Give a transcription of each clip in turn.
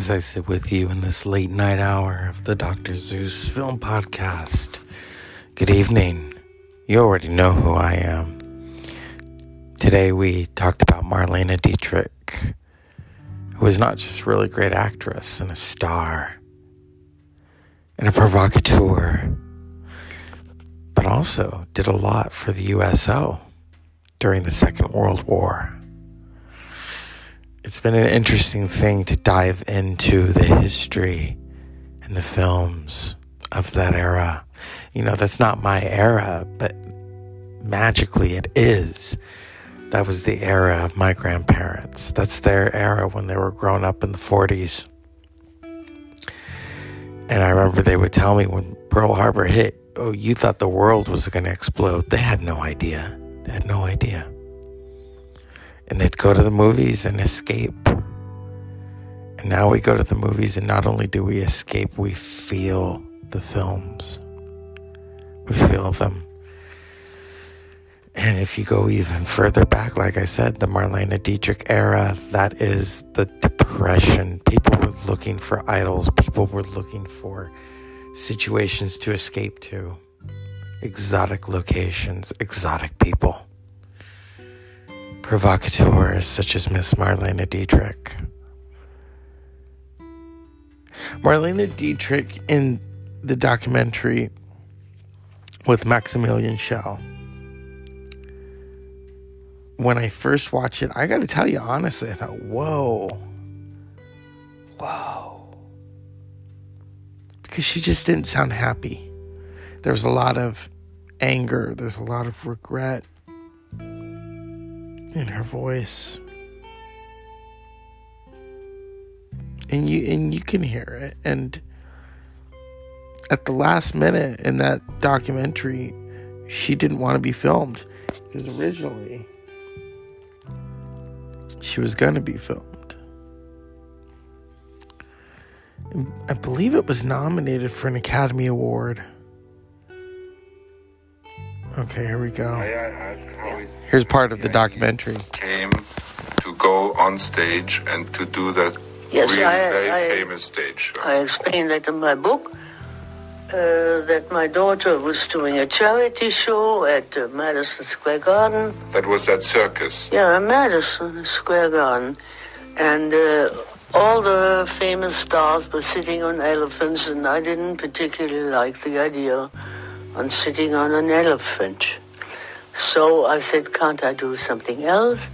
as I sit with you in this late night hour of the Dr. Zeus Film Podcast. Good evening. You already know who I am. Today we talked about Marlene Dietrich, who was not just a really great actress and a star and a provocateur, but also did a lot for the USO during the Second World War it's been an interesting thing to dive into the history and the films of that era. You know, that's not my era, but magically it is. That was the era of my grandparents. That's their era when they were growing up in the 40s. And I remember they would tell me when Pearl Harbor hit, oh, you thought the world was going to explode. They had no idea. They had no idea and they'd go to the movies and escape. And now we go to the movies, and not only do we escape, we feel the films. We feel them. And if you go even further back, like I said, the Marlene Dietrich era, that is the depression. People were looking for idols, people were looking for situations to escape to, exotic locations, exotic people provocateurs such as Miss Marlene Dietrich. Marlene Dietrich in the documentary with Maximilian Schell. When I first watched it, I got to tell you honestly, I thought, whoa, whoa. Because she just didn't sound happy. There was a lot of anger, there's a lot of regret in her voice. And you and you can hear it and at the last minute in that documentary she didn't want to be filmed because originally she was going to be filmed. I believe it was nominated for an Academy Award. Okay, here we go. Here's part of the documentary. Came to go on stage and to do that yes, really I, very I, famous stage. Show. I explained that in my book. Uh, that my daughter was doing a charity show at uh, Madison Square Garden. That was that circus. Yeah, Madison Square Garden, and uh, all the famous stars were sitting on elephants, and I didn't particularly like the idea on sitting on an elephant. So I said, can't I do something else?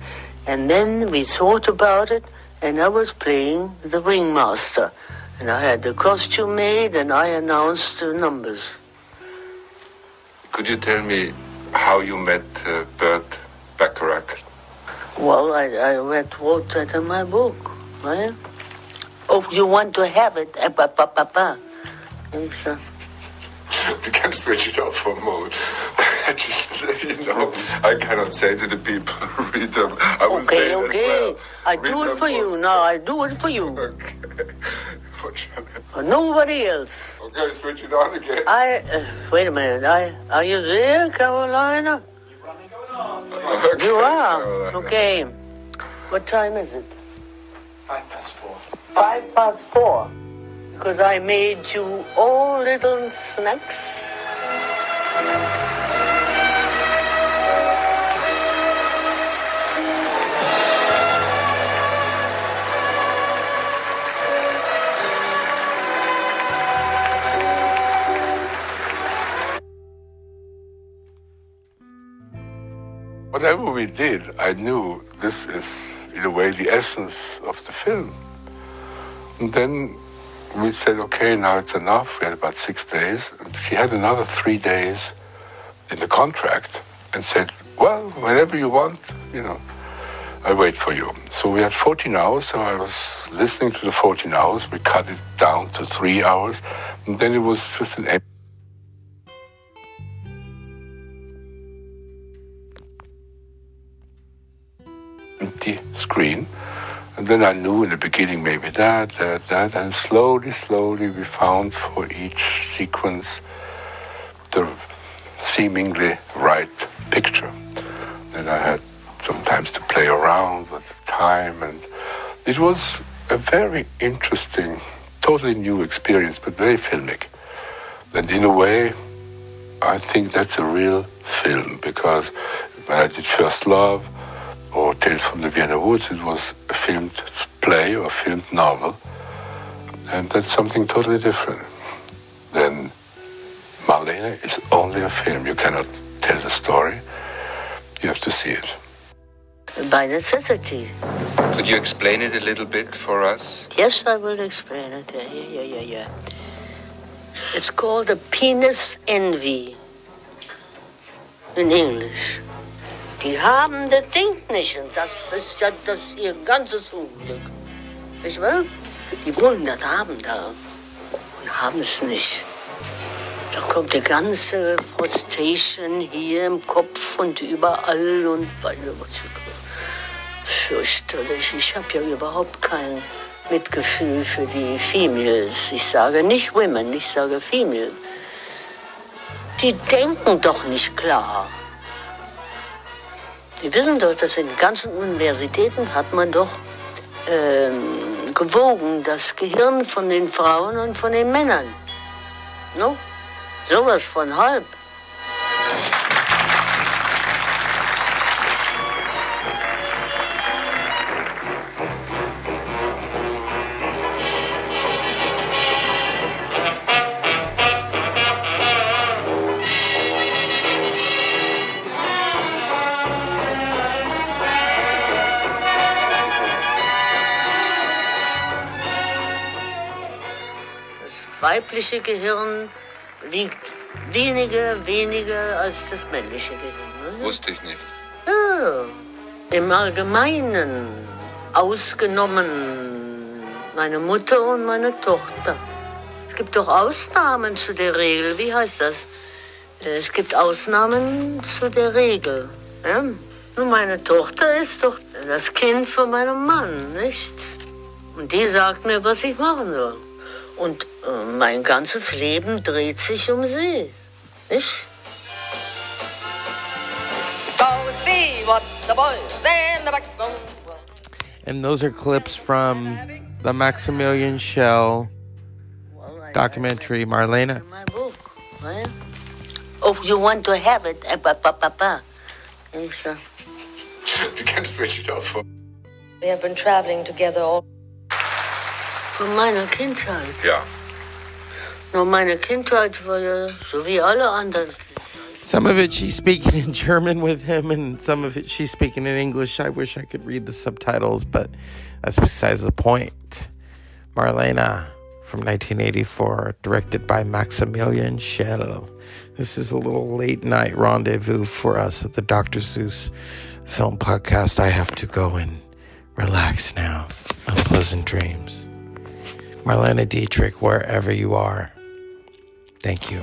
And then we thought about it, and I was playing the ringmaster. And I had the costume made, and I announced the numbers. Could you tell me how you met uh, Burt Bacharach? Well, I, I read, wrote that in my book. Right? Oh, you want to have it? Eh, we can switch it off for a moment. I just, you know, I cannot say to the people, read them. I will okay, say okay. Well. I read do it for you. now. I do it for you. Okay. For nobody else. Okay, switch it on again. I, uh, wait a minute. I, are you there, Carolina? Okay. You are? Okay. What time is it? Five past four. Five past four because I made you all little snacks. Whatever we did, I knew this is, in a way, the essence of the film. And then we said, okay, now it's enough. We had about six days. And she had another three days in the contract and said, well, whenever you want, you know, I wait for you. So we had 14 hours, so I was listening to the 14 hours. We cut it down to three hours, and then it was just an empty screen. And then I knew in the beginning maybe that, that, that, and slowly, slowly we found for each sequence the seemingly right picture. Then I had sometimes to play around with time, and it was a very interesting, totally new experience, but very filmic. And in a way, I think that's a real film because when I did First Love or Tales from the Vienna Woods, it was a filmed play or filmed novel. And that's something totally different. Then Marlene is only a film. You cannot tell the story. You have to see it. By necessity. Could you explain it a little bit for us? Yes, I will explain it. Yeah, yeah, yeah, yeah, yeah. It's called a penis envy in English. Die haben das Ding nicht und das ist ja das ihr ganzes Unglück. Nicht wahr? Die wollen das haben da und haben es nicht. Da kommt die ganze Frustration hier im Kopf und überall und bei fürchterlich. Ich habe ja überhaupt kein Mitgefühl für die Females. Ich sage nicht Women, ich sage Female. Die denken doch nicht klar. Die wissen doch, dass in ganzen Universitäten hat man doch ähm, gewogen das Gehirn von den Frauen und von den Männern. No? Sowas von halb. Weibliche Gehirn wiegt weniger, weniger als das männliche Gehirn. Ne? Wusste ich nicht. Ja, im Allgemeinen, ausgenommen meine Mutter und meine Tochter. Es gibt doch Ausnahmen zu der Regel. Wie heißt das? Äh, Es gibt Ausnahmen zu der Regel. Ja? Nun, meine Tochter ist doch das Kind von meinem Mann, nicht? Und die sagt mir, was ich machen soll. Und äh, mein ganzes Leben dreht sich um sie, nicht? Go see what the boys in the back room. And those are clips from the Maximilian Schell Well, I- documentary, Marlene. in my book. Right? Oh, you want to have it? Eh. Ich, You can switch it off. We have been traveling together all Von meiner Kindheit. Ja. Nur meine Kindheit war ja so wie alle anderen. Some of it she's speaking in German with him, and some of it she's speaking in English. I wish I could read the subtitles, but that's besides the point. Marlene from 1984, directed by Maximilian Schell. This is a little late night rendezvous for us at the Dr. Zeus Film Podcast. I have to go and relax now. Unpleasant dreams. Marlene Dietrich, wherever you are, thank you.